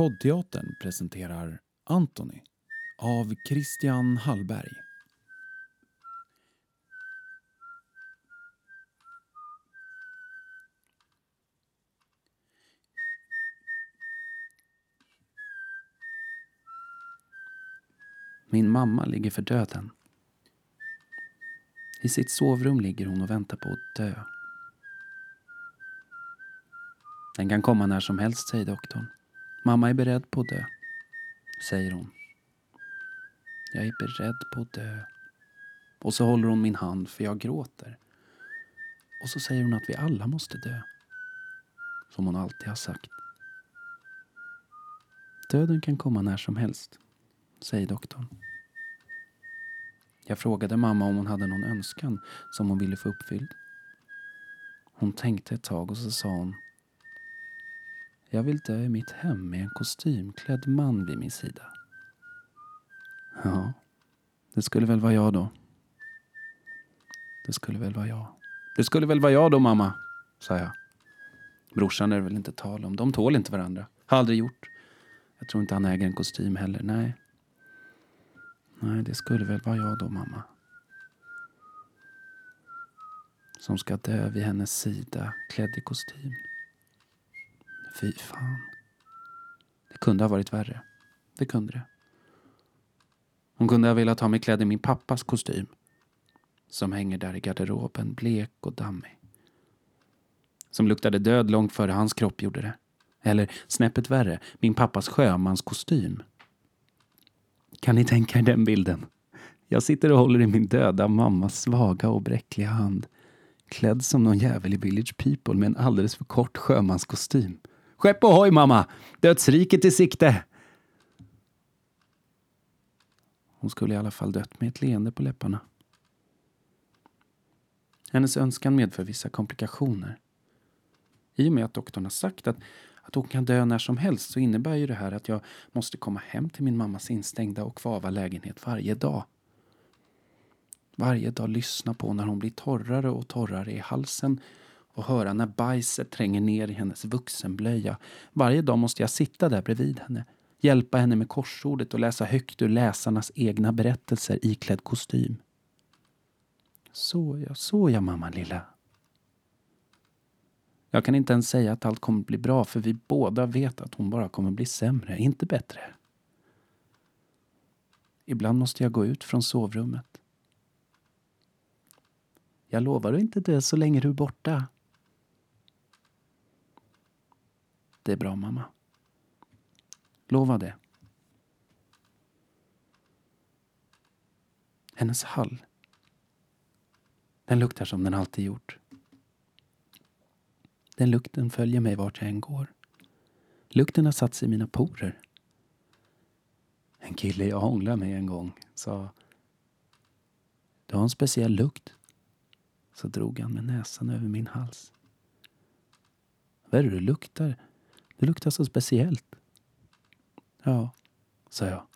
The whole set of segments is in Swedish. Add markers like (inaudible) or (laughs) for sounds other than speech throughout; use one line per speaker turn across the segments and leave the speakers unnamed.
Poddteatern presenterar Antony av Christian Hallberg. Min mamma ligger för döden. I sitt sovrum ligger hon och väntar på att dö. Den kan komma när som helst, säger doktorn. Mamma är beredd på att dö, säger hon. Jag är beredd på att dö. Och så håller hon min hand för jag gråter. Och så säger hon att vi alla måste dö. Som hon alltid har sagt. Döden kan komma när som helst, säger doktorn. Jag frågade mamma om hon hade någon önskan som hon ville få uppfylld. Hon tänkte ett tag och så sa hon jag vill dö i mitt hem med en kostymklädd man vid min sida. Ja, det skulle väl vara jag då. Det skulle väl vara jag. Det skulle väl vara jag då, mamma, sa jag. Brorsan är det väl inte tal om. De tål inte varandra. Har aldrig gjort. Jag tror inte han äger en kostym heller. Nej. Nej, det skulle väl vara jag då, mamma. Som ska dö vid hennes sida, klädd i kostym. Fy fan. Det kunde ha varit värre. Det kunde det. Hon kunde ha velat ha mig klädd i min pappas kostym. Som hänger där i garderoben, blek och dammig. Som luktade död långt före hans kropp gjorde det. Eller snäppet värre, min pappas sjömanskostym. Kan ni tänka er den bilden? Jag sitter och håller i min döda mammas svaga och bräckliga hand. Klädd som någon jävel i Village People med en alldeles för kort sjömanskostym. Skepp ohoj mamma! Dödsriket i sikte! Hon skulle i alla fall dött med ett leende på läpparna. Hennes önskan medför vissa komplikationer. I och med att doktorn har sagt att, att hon kan dö när som helst så innebär ju det här att jag måste komma hem till min mammas instängda och kvava lägenhet varje dag. Varje dag lyssna på när hon blir torrare och torrare i halsen och höra när bajset tränger ner i hennes vuxenblöja. Varje dag måste jag sitta där bredvid henne, hjälpa henne med korsordet och läsa högt ur läsarnas egna berättelser iklädd kostym. Så ja, så ja, mamma lilla. Jag kan inte ens säga att allt kommer bli bra för vi båda vet att hon bara kommer bli sämre, inte bättre. Ibland måste jag gå ut från sovrummet. Jag lovar att inte dö så länge du är borta. Det är bra, mamma. Lova det. Hennes hall. Den luktar som den alltid gjort. Den lukten följer mig vart jag än går. Lukten har satt sig i mina porer. En kille jag hånglade med en gång sa Du har en speciell lukt. Så drog han med näsan över min hals. Vad är det du luktar? Du luktar så speciellt. Ja, sa jag.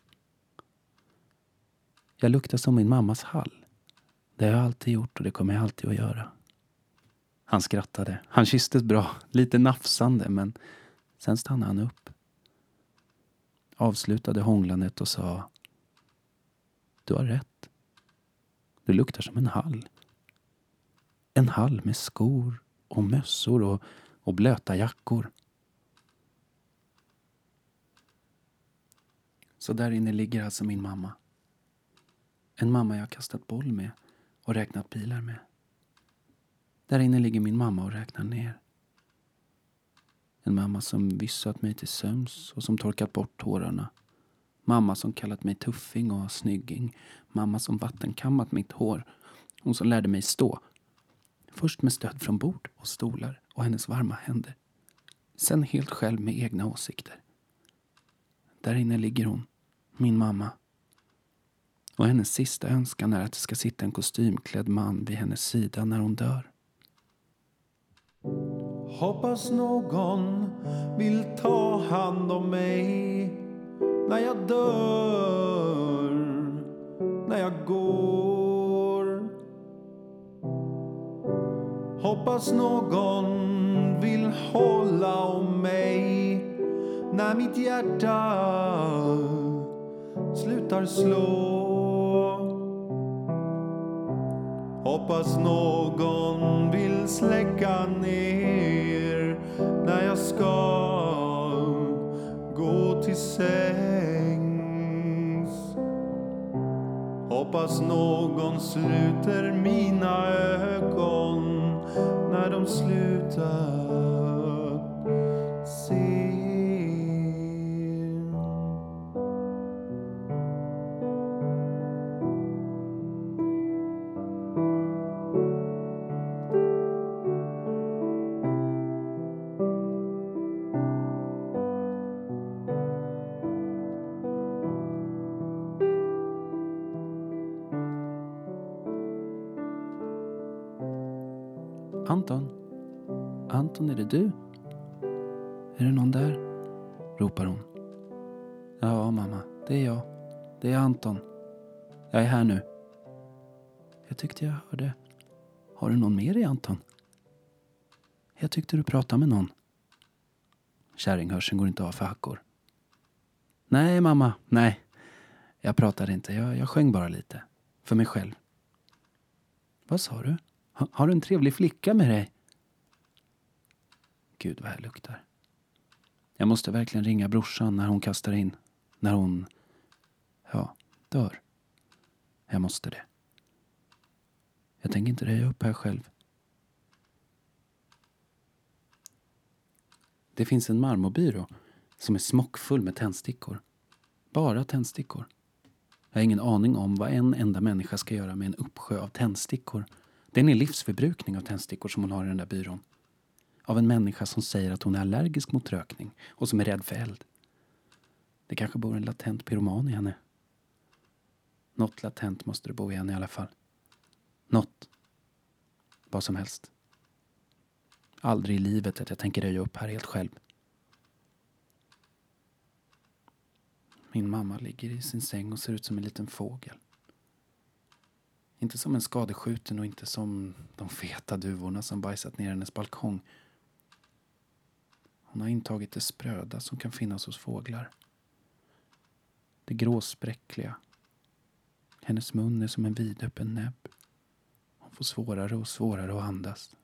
Jag luktar som min mammas hall. Det har jag alltid gjort och det kommer jag alltid att göra. Han skrattade. Han kysstes bra, lite nafsande, men sen stannade han upp. Avslutade hånglandet och sa Du har rätt. Du luktar som en hall. En hall med skor och mössor och, och blöta jackor. Så där inne ligger alltså min mamma. En mamma jag kastat boll med och räknat pilar med. Där inne ligger min mamma och räknar ner. En mamma som vissat mig till sömns och som torkat bort tårarna. Mamma som kallat mig tuffing och snygging. Mamma som vattenkammat mitt hår. Hon som lärde mig stå. Först med stöd från bord och stolar och hennes varma händer. Sen helt själv med egna åsikter. Där inne ligger hon min mamma. Och hennes sista önskan är att det ska sitta en kostymklädd man vid hennes sida när hon dör.
Hoppas någon vill ta hand om mig när jag dör, när jag går. Hoppas någon vill hålla om mig när mitt hjärta slutar slå. Hoppas någon vill släcka ner när jag ska gå till sängs. Hoppas någon sluter mina ögon när de slutar
Anton? Anton, är det du? Är det någon där? ropar hon. Ja, mamma, det är jag. Det är Anton. Jag är här nu. Jag tyckte jag hörde... Har du någon med dig, Anton? Jag tyckte du pratade med någon. Kärringhörseln går inte av för hackor. Nej, mamma, nej. Jag pratade inte. Jag, jag sjöng bara lite. För mig själv. Vad sa du? Har du en trevlig flicka med dig? Gud vad här luktar. Jag måste verkligen ringa brorsan när hon kastar in. När hon, ja, dör. Jag måste det. Jag tänker inte röja upp här själv. Det finns en marmorbyrå som är smockfull med tändstickor. Bara tändstickor. Jag har ingen aning om vad en enda människa ska göra med en uppsjö av tändstickor. Det är en livsförbrukning av tändstickor som hon har i den där byrån. Av en människa som säger att hon är allergisk mot rökning och som är rädd för eld. Det kanske bor en latent pyroman i henne. Något latent måste det bo i henne i alla fall. Något. Vad som helst. Aldrig i livet att jag tänker röja upp här helt själv. Min mamma ligger i sin säng och ser ut som en liten fågel. Inte som en skadeskjuten och inte som de feta duvorna som bajsat ner hennes balkong. Hon har intagit det spröda som kan finnas hos fåglar. Det gråspräckliga. Hennes mun är som en vidöppen näbb. Hon får svårare och svårare att andas.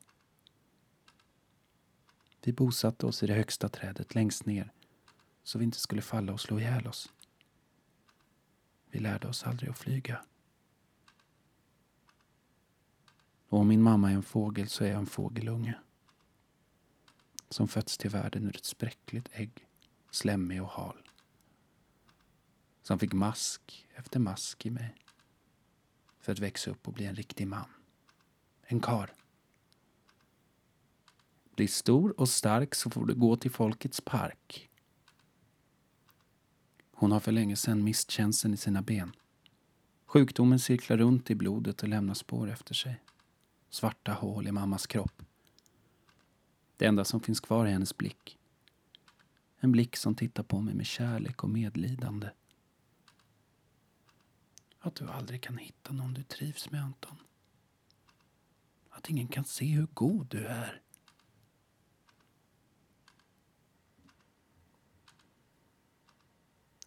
Vi bosatte oss i det högsta trädet längst ner så vi inte skulle falla och slå ihjäl oss. Vi lärde oss aldrig att flyga. Och om min mamma är en fågel så är jag en fågelunge. Som fötts till världen ur ett spräckligt ägg, slemmig och hal. Som fick mask efter mask i mig. För att växa upp och bli en riktig man. En kar. Bli stor och stark så får du gå till Folkets park. Hon har för länge sedan mist känseln i sina ben. Sjukdomen cirklar runt i blodet och lämnar spår efter sig. Svarta hål i mammas kropp. Det enda som finns kvar är hennes blick. En blick som tittar på mig med kärlek och medlidande. Att du aldrig kan hitta någon du trivs med, Anton. Att ingen kan se hur god du är.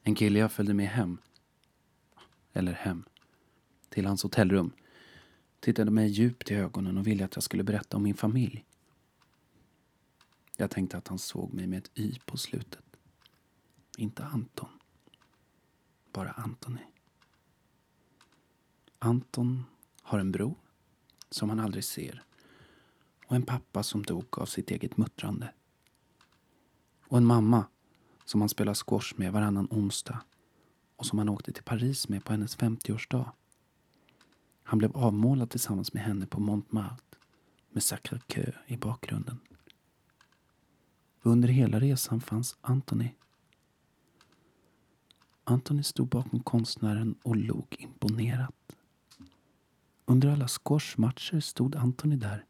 En kille jag följde med hem. Eller hem. Till hans hotellrum. Tittade mig djupt i ögonen och ville att jag skulle berätta om min familj. Jag tänkte att han såg mig med ett y på slutet. Inte Anton. Bara Antoni. Anton har en bror som han aldrig ser och en pappa som dog av sitt eget muttrande. Och en mamma som han spelar squash med varannan onsdag och som han åkte till Paris med på hennes 50-årsdag. Han blev avmålad tillsammans med henne på Montmartre med Sacré-Cœur i bakgrunden. Under hela resan fanns Anthony. Anthony stod bakom konstnären och log imponerat. Under alla squashmatcher stod Anthony där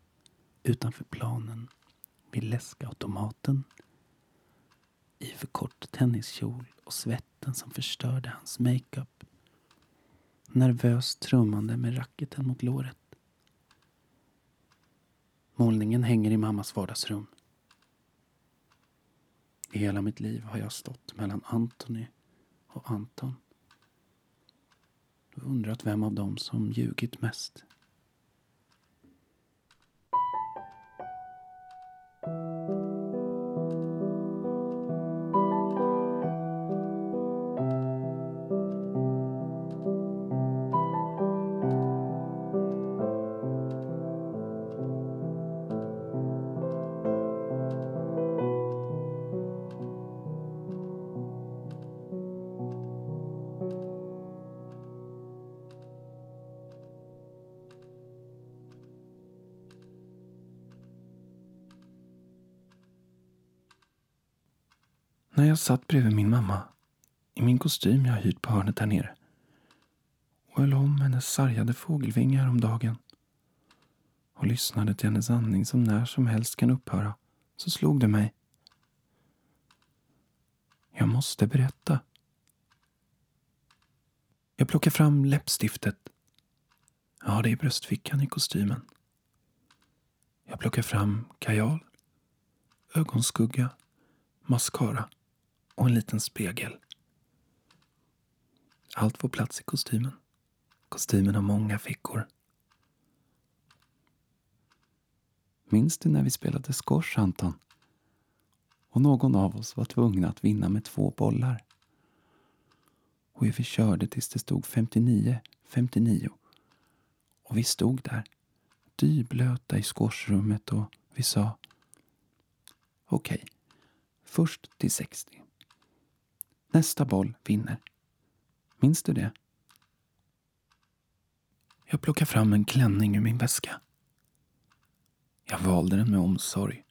utanför planen vid läskautomaten i för kort tenniskjol och svetten som förstörde hans makeup. Nervöst trummande med racketen mot låret. Målningen hänger i mammas vardagsrum. I hela mitt liv har jag stått mellan Antoni och Anton. Och undrat vem av dem som ljugit mest. När jag satt bredvid min mamma i min kostym jag hyrt på hörnet där nere och höll om hennes sargade fågelvingar om dagen och lyssnade till hennes andning som när som helst kan upphöra så slog det mig. Jag måste berätta. Jag plockar fram läppstiftet. Ja, det är bröstfickan i kostymen. Jag plockar fram kajal, ögonskugga, mascara och en liten spegel. Allt får plats i kostymen. Kostymen har många fickor. Minns du när vi spelade squash, Anton? Och någon av oss var tvungna att vinna med två bollar. Och vi körde tills det stod 59, 59. Och vi stod där, dyblöta i squashrummet och vi sa Okej, okay, först till 60. Nästa boll vinner. Minns du det? Jag plockar fram en klänning ur min väska. Jag valde den med omsorg.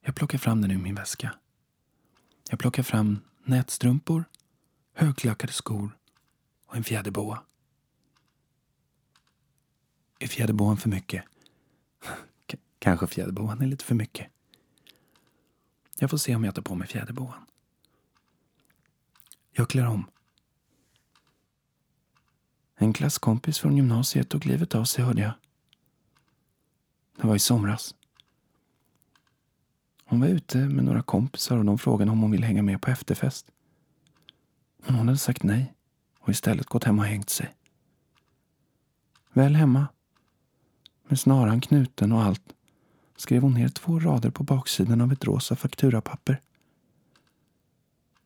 Jag plockar fram den ur min väska. Jag plockar fram nätstrumpor, högklackade skor och en fjäderboa. Är fjäderboan för mycket? (laughs) K kanske fjäderboan är lite för mycket. Jag får se om jag tar på mig fjäderboan. Jag klär om. En klasskompis från gymnasiet tog livet av sig, hörde jag. Det var i somras. Hon var ute med några kompisar och de frågade om hon ville hänga med på efterfest. Men hon hade sagt nej och istället gått hem och hängt sig. Väl hemma, med snaran knuten och allt, skrev hon ner två rader på baksidan av ett rosa fakturapapper.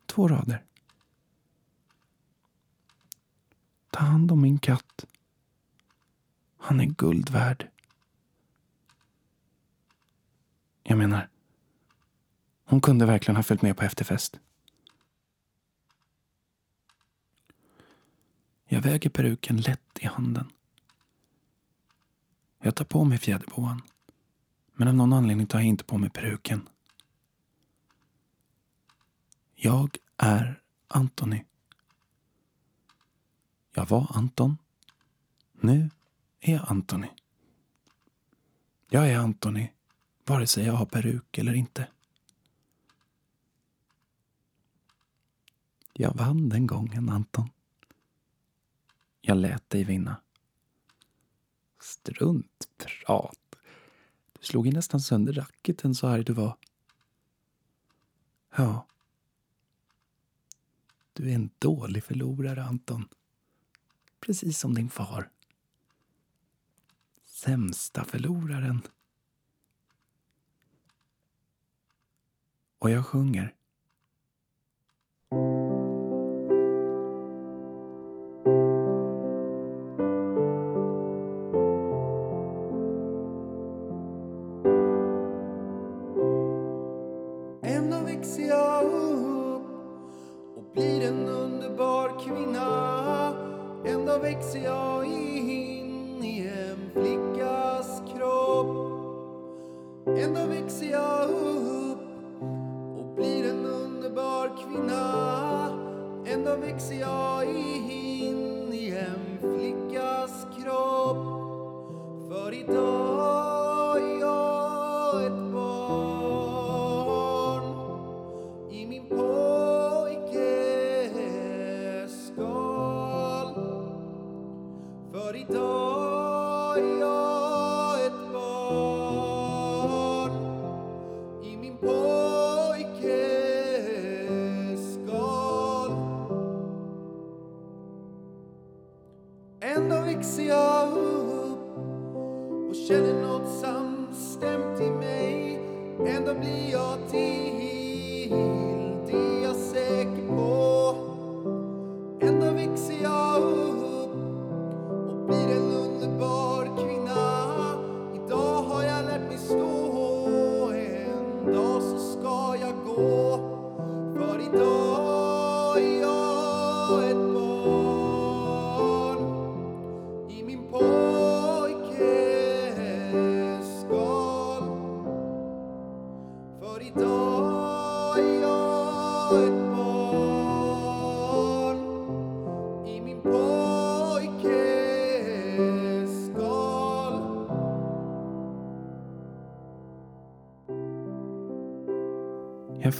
Två rader. Ta hand om min katt. Han är guld värd. Jag menar, hon kunde verkligen ha följt med på efterfest. Jag väger peruken lätt i handen. Jag tar på mig fjäderboan. Men av någon anledning tar jag inte på mig peruken. Jag är Antoni. Jag var Anton. Nu är jag Antoni. Jag är Antoni, vare sig jag har peruk eller inte. Jag vann den gången, Anton. Jag lät dig vinna. Struntprat. Du slog ju nästan sönder racketen så arg du var. Ja. Du är en dålig förlorare, Anton. Precis som din far. Sämsta förloraren. Och jag sjunger.
every
door.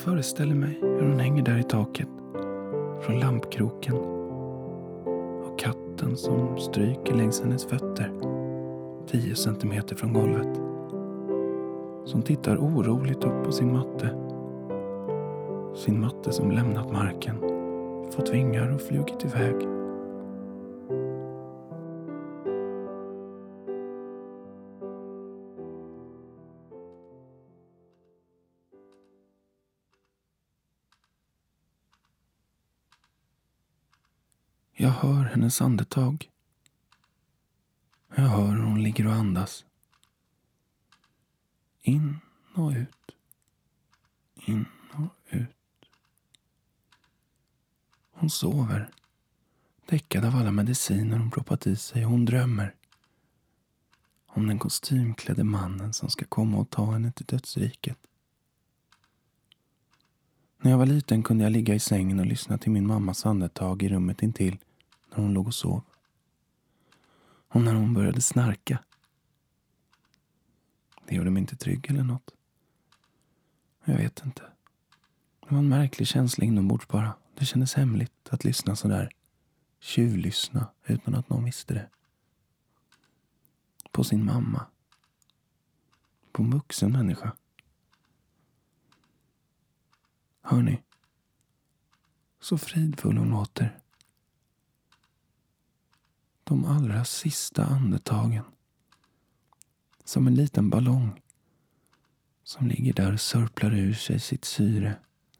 Föreställer mig hur hon hänger där i taket från lampkroken och katten som stryker längs hennes fötter tio centimeter från golvet. Som tittar oroligt upp på sin matte. Sin matte som lämnat marken, fått vingar och flugit iväg. Jag hör hennes andetag. Jag hör hur hon ligger och andas. In och ut. In och ut. Hon sover. Däckad av alla mediciner hon proppat i sig. Hon drömmer. Om den kostymklädde mannen som ska komma och ta henne till dödsriket. När jag var liten kunde jag ligga i sängen och lyssna till min mammas andetag i rummet intill när hon låg och sov. Och när hon började snarka. Det gjorde mig inte trygg eller något. Jag vet inte. Det var en märklig känsla inombords bara. Det kändes hemligt att lyssna sådär. Tjuvlyssna utan att någon visste det. På sin mamma. På en vuxen människa. Hör ni? Så fridfull hon låter. De allra sista andetagen. Som en liten ballong. Som ligger där och sörplar ur sig sitt syre.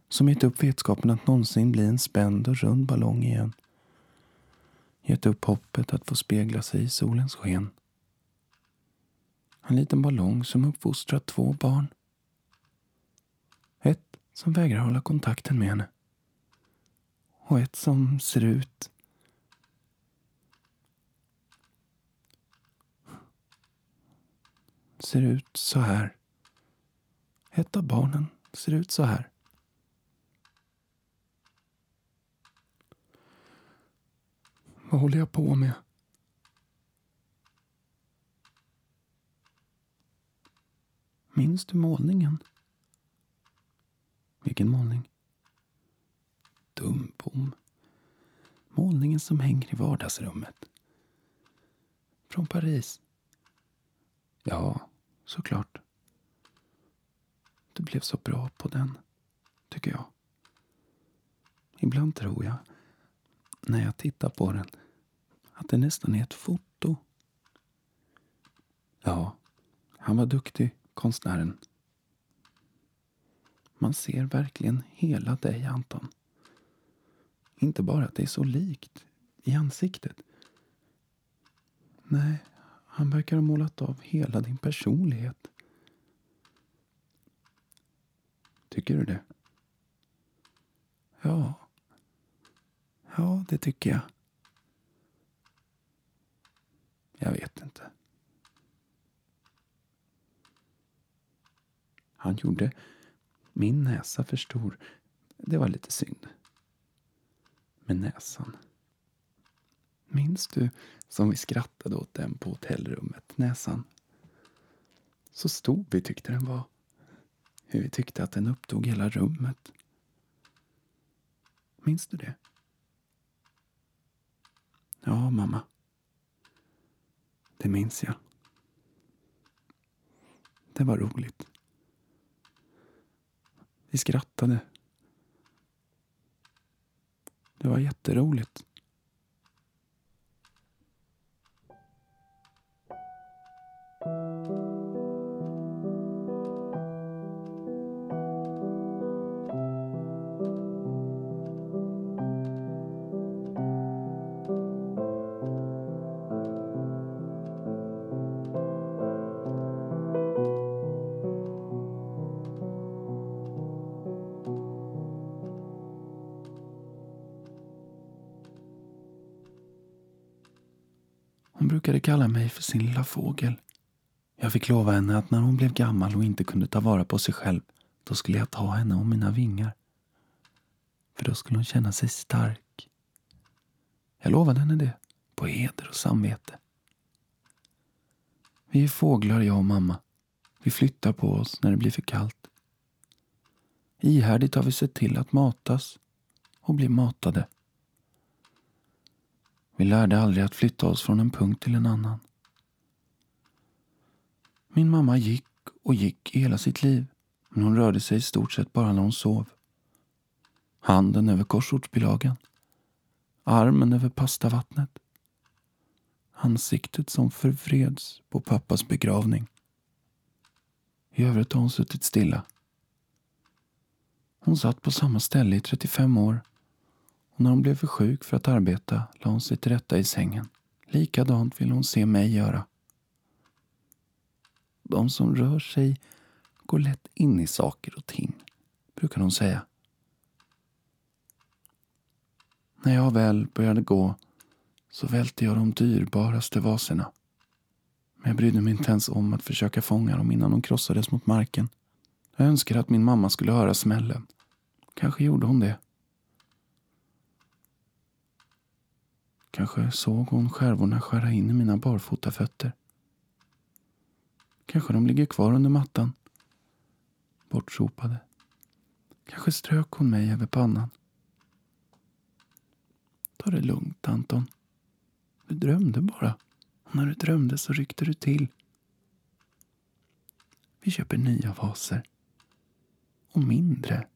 Som gett upp vetskapen att någonsin bli en spänd och rund ballong igen. Gett upp hoppet att få spegla sig i solens sken. En liten ballong som uppfostrat två barn. Som vägrar hålla kontakten med henne. Och ett som ser ut ser ut så här. Ett av barnen ser ut så här. Vad håller jag på med? Minns du målningen? Vilken målning? Dumbom. Målningen som hänger i vardagsrummet. Från Paris. Ja, såklart. Du blev så bra på den, tycker jag. Ibland tror jag, när jag tittar på den, att det nästan är ett foto. Ja, han var duktig, konstnären. Man ser verkligen hela dig, Anton. Inte bara att det är så likt i ansiktet. Nej, han verkar ha målat av hela din personlighet. Tycker du det? Ja. Ja, det tycker jag. Jag vet inte. Han gjorde min näsa för stor. Det var lite synd. Med näsan. Minns du som vi skrattade åt den på hotellrummet, näsan? Så stor vi tyckte den var. Hur vi tyckte att den upptog hela rummet. Minns du det? Ja, mamma. Det minns jag. Det var roligt. Vi skrattade. Det var jätteroligt. Hon brukade kalla mig för sin lilla fågel. Jag fick lova henne att när hon blev gammal och inte kunde ta vara på sig själv, då skulle jag ta henne om mina vingar. För då skulle hon känna sig stark. Jag lovade henne det, på heder och samvete. Vi är fåglar, jag och mamma. Vi flyttar på oss när det blir för kallt. Ihärdigt har vi sett till att matas och bli matade. Vi lärde aldrig att flytta oss från en punkt till en annan. Min mamma gick och gick i hela sitt liv, men hon rörde sig i stort sett bara när hon sov. Handen över korsordsbilagan. Armen över pastavattnet. Ansiktet som förvreds på pappas begravning. I övrigt har hon suttit stilla. Hon satt på samma ställe i 35 år när hon blev för sjuk för att arbeta la hon sig till rätta i sängen. Likadant ville hon se mig göra. De som rör sig går lätt in i saker och ting, brukar hon säga. När jag väl började gå så välte jag de dyrbaraste vaserna. Men jag brydde mig inte ens om att försöka fånga dem innan de krossades mot marken. Jag önskade att min mamma skulle höra smällen. Kanske gjorde hon det. Kanske såg hon skärvorna skära in i mina barfota fötter. Kanske de ligger kvar under mattan. Bortsopade. Kanske strök hon mig över pannan. Ta det lugnt, Anton. Du drömde bara. Och när du drömde så ryckte du till. Vi köper nya vaser. Och mindre.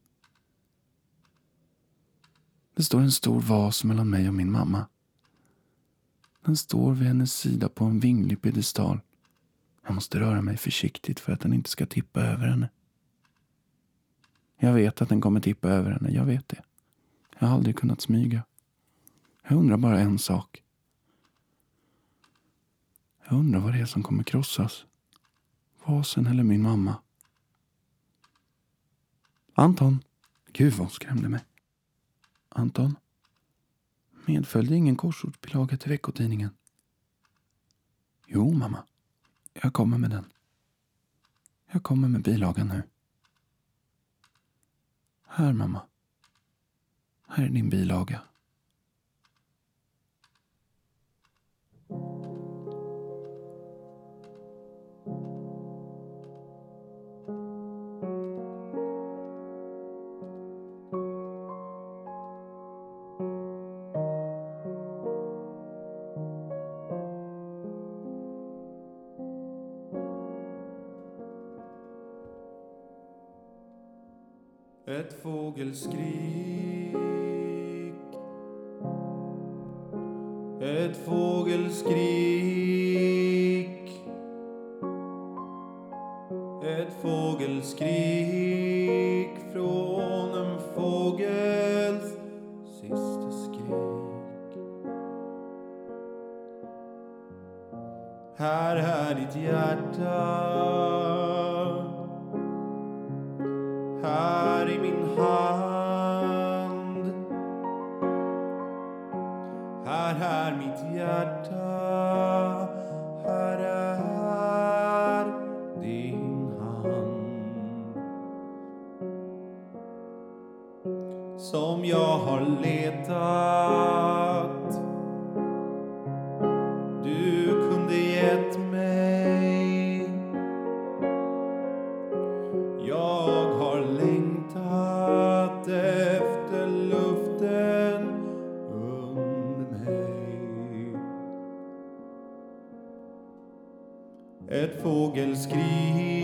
Det står en stor vas mellan mig och min mamma. Den står vid hennes sida på en vinglig piedestal. Jag måste röra mig försiktigt för att den inte ska tippa över henne. Jag vet att den kommer tippa över henne, jag vet det. Jag har aldrig kunnat smyga. Jag undrar bara en sak. Jag undrar vad det är som kommer krossas. Vasen eller min mamma. Anton! Gud vad hon skrämde mig. Anton? Medföljde ingen korsordsbilaga till veckotidningen? Jo, mamma. Jag kommer med den. Jag kommer med bilagan nu. Här, mamma. Här är din bilaga.
Fågelskrik. Ett fågelskrik. Ett fågelskrik från en fågels sista skrik. Här är ditt hjärta. Jag har letat, du kunde gett mig. Jag har längtat efter luften under mig. Ett fågelskrik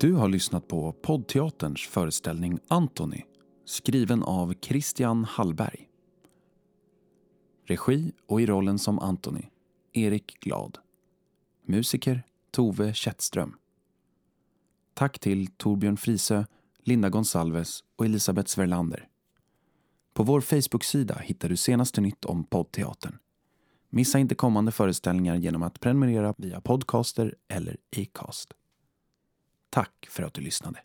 Du har lyssnat på poddteaterns föreställning Antoni skriven av Christian Hallberg. Regi och i rollen som Antoni, Erik Glad. Musiker Tove Kättström. Tack till Torbjörn Frisö, Linda Gonsalves och Elisabeth Sverlander. På vår Facebook-sida hittar du senaste nytt om poddteatern. Missa inte kommande föreställningar genom att prenumerera via Podcaster eller Acast. Tack för att du lyssnade.